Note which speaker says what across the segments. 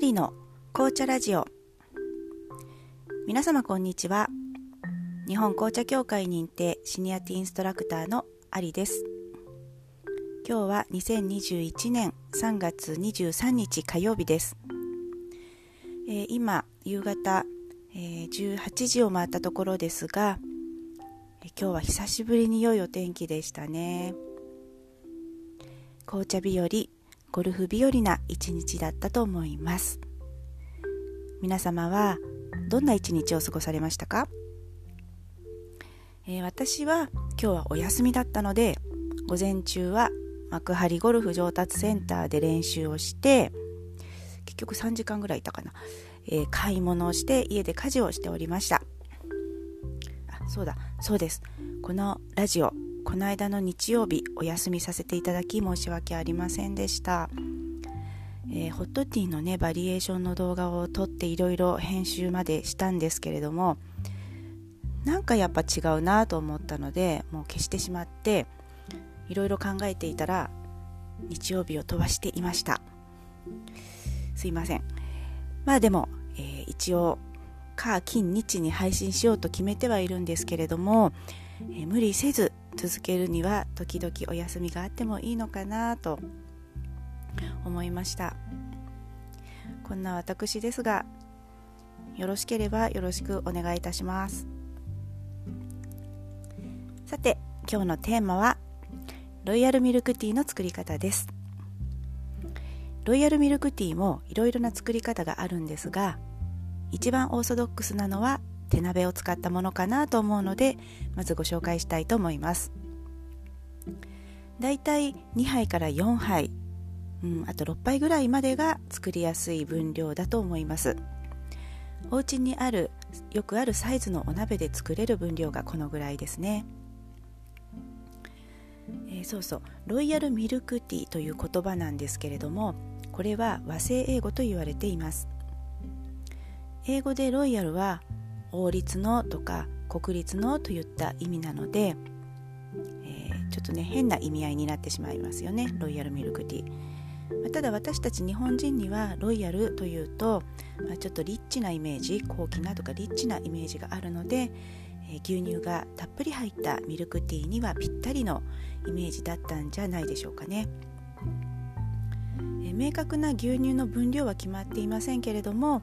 Speaker 1: リの紅茶ラジオ。皆様こんにちは。日本紅茶協会認定シニアティインストラクターのアリです。今日は2021年3月23日火曜日です、えー、今夕方、えー、18時を回ったところですが、えー、今日は久しぶりに良いお天気でしたね。紅茶日和ゴルフ日和な一日だったと思います。皆様はどんな一日を過ごされましたか、えー、私は今日はお休みだったので午前中は幕張ゴルフ上達センターで練習をして結局3時間ぐらいいたかな、えー、買い物をして家で家事をしておりました。あそうだそうです。このラジオこの間の日曜日お休みさせていただき申し訳ありませんでした、えー、ホットティーのねバリエーションの動画を撮っていろいろ編集までしたんですけれどもなんかやっぱ違うなと思ったのでもう消してしまっていろいろ考えていたら日曜日を飛ばしていました。すいません。まあでも、えー、一応火金日に配信しようと決めてはいるんですけれども、えー、無理せず続けるには時々お休みがあってもいいのかなと思いました。こんな私ですがよろしければよろしくお願いいたします。さて今日のテーマはロイヤルミルクティーの作り方です。ロイヤルミルクティーもいろいろな作り方があるんですが一番オーソドックスなのは手鍋を使ったものかなと思うのでまずご紹介したいと思います。だいたい2杯から4杯、うん、あと6杯ぐらいまでが作りやすい分量だと思います。お家にあるよくあるサイズのお鍋で作れる分量がこのぐらいですね、えー、そうそう。ロイヤルミルクティーという言葉なんですけれどもこれは和製英語と言われています。英語でロイヤルは王立のとか国立のといった意味なので、えー、ちょっとね変な意味合いになってしまいますよね。ロイヤルミルクティー、まあ、ただ私たち日本人にはロイヤルというと、まあ、ちょっとリッチなイメージ高貴なとかリッチなイメージがあるので、えー、牛乳がたっぷり入ったミルクティーにはぴったりのイメージだったんじゃないでしょうかね、えー、明確な牛乳の分量は決まっていませんけれども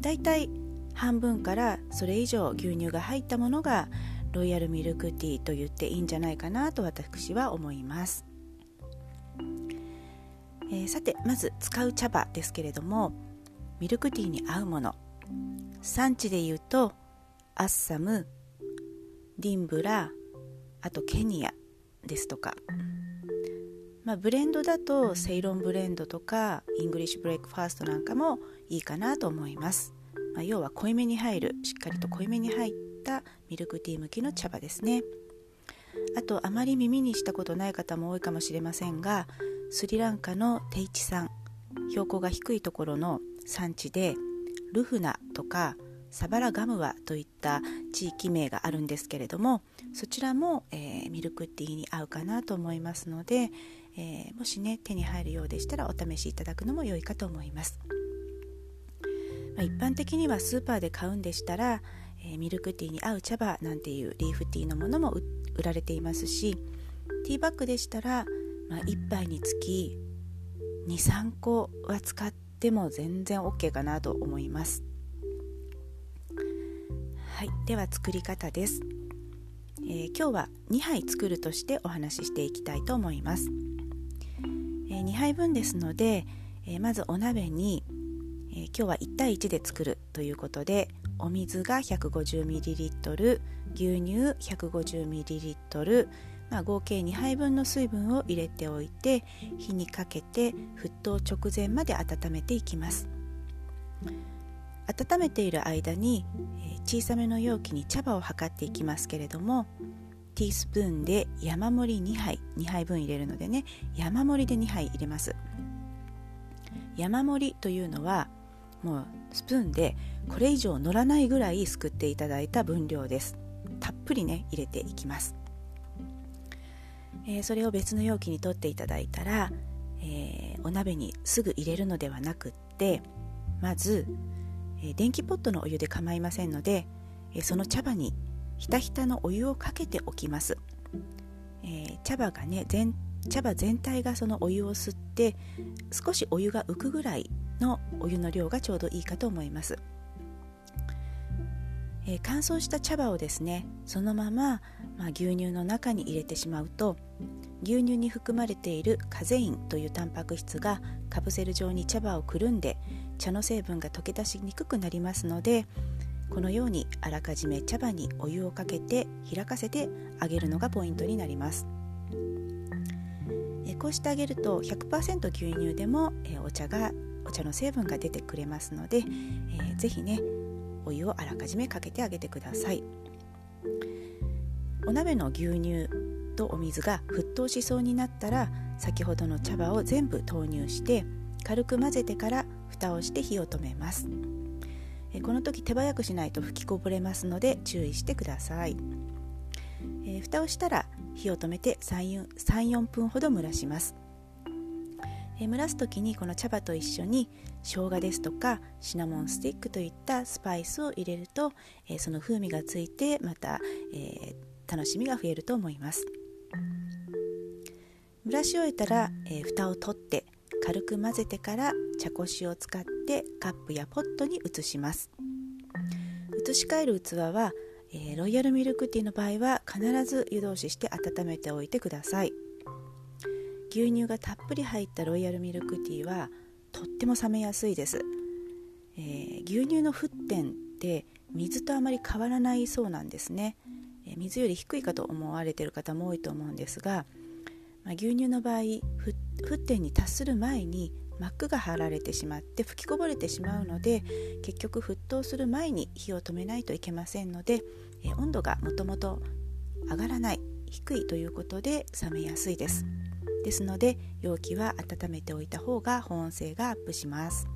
Speaker 1: だいたい半分からそれ以上牛乳が入ったものがロイヤルミルクティーと言っていいんじゃないかなと私は思います、えー、さてまず使う茶葉ですけれどもミルクティーに合うもの。産地で言うとアッサムディンブラあとケニアですとか。まあ、ブレンドだとセイロンブレンドとかイングリッシュブレイクファーストなんかもいいかなと思います。まあ、要は濃いめに入るしっかりと濃いめに入ったミルクティー向きの茶葉ですねあとあまり耳にしたことない方も多いかもしれませんがスリランカのテイチ産標高が低いところの産地でルフナとかサバラガムワといった地域名があるんですけれどもそちらも、えー、ミルクティーに合うかなと思いますので、えー、もしね手に入るようでしたらお試しいただくのも良いかと思います。まあ、一般的にはスーパーで買うんでしたら、えー、ミルクティーに合う茶葉なんていうリーフティーのものも売られていますしティーバッグでしたら、まあ、1杯につき23個は使っても全然 OK かなと思います。はいでは作り方です、えー、今日は2杯作るとしてお話ししていきたいと思います、えー、2杯分ですので、えー、まずお鍋にえー、今日は1対1で作るということでお水が 150ml 牛乳 150ml、まあ、合計2杯分の水分を入れておいて火にかけて沸騰直前まで温めていきます。温めている間に、え、小さめの容器に茶葉を測っていきますけれどもティースプーンで山盛り2杯2杯分入れるのでね山盛りで2杯入れます。山盛りというのはもうスプーンでこれ以上乗らないぐらいすくっていただいた分量です。たっぷりね入れていきます、えー、それを別の容器に取っていただいたら、えー、お鍋にすぐ入れるのではなくってまず、えー、電気ポットのお湯で構いませんので、えー、その茶葉にひたひたのお湯をかけておきます、え茶葉がね全茶葉全体がそのお湯を吸って少しお湯が浮くぐらいのお湯の量がちょうどいいかと思います、え乾燥した茶葉をですねそのまま、まあ、牛乳の中に入れてしまうと牛乳に含まれているカゼインというタンパク質がカプセル状に茶葉をくるんで茶の成分が溶け出しにくくなりますのでこのようにあらかじめ茶葉にお湯をかけて開かせてあげるのがポイントになります。こうしてあげると100%牛乳でもお茶がお茶の成分が出てくれますので、えー、ぜひねお湯をあらかじめかけてあげてください。お鍋の牛乳とお水が沸騰しそうになったら先ほどの茶葉を全部投入して軽く混ぜてから蓋をして火を止めます。この時手早くしないと吹きこぼれますので注意してください、えー、蓋をしたら火を止めて34分ほど蒸らします。え蒸らす時にこの茶葉と一緒に生姜ですとかシナモンスティックといったスパイスを入れると、えその風味がついてまた、えー、楽しみが増えると思います。蒸らし終えたら、えー、蓋を取って軽く混ぜてから茶こしを使ってカップやポットに移します。移し替える器は、えー、ロイヤルミルクティーの場合は必ず湯通しして温めておいてください。牛乳がたっぷり入ったロイヤルミルクティーはとっても冷めやすいです、えー、牛乳の沸点って水とあまり変わらないそうなんですね、えー、水より低いかと思われている方も多いと思うんですがまあ、牛乳の場合沸点に達する前に膜が張られてしまって吹きこぼれてしまうので結局沸騰する前に火を止めないといけませんので、え温度がもともと上がらない低いということで冷めやすいです。ですので容器は温めておいた方が保温性がアップします、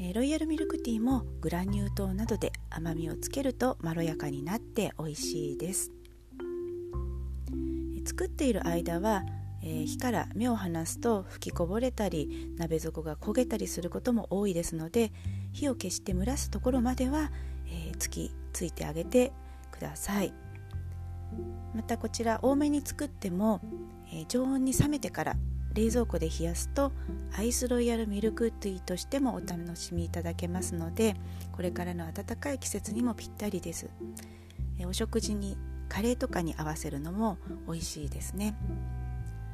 Speaker 1: えロイヤルミルクティーもグラニュー糖などで甘みをつけるとまろやかになって美味しいです。作っている間は、えー、火から目を離すと吹きこぼれたり鍋底が焦げたりすることも多いですので火を消して蒸らすところまでは、えー、つきついてあげてください。またこちら多めに作っても、えー、常温に冷めてから冷蔵庫で冷やすとアイスロイヤルミルクティーとしてもお楽しみいただけますのでこれからの暖かい季節にもぴったりです、えお食事にカレーとかに合わせるのも美味しいですね。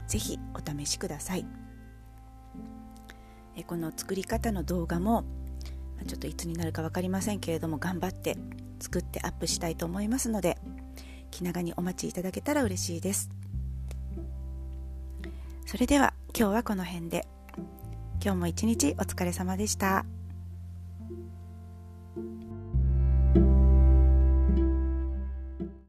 Speaker 1: 是非お試しください。えこの作り方の動画もちょっといつになるか分かりませんけれども頑張って作ってアップしたいと思いますので気長にお待ちいただけたら嬉しいです。それでは今日はこの辺で。今日も一日お疲れ様でした。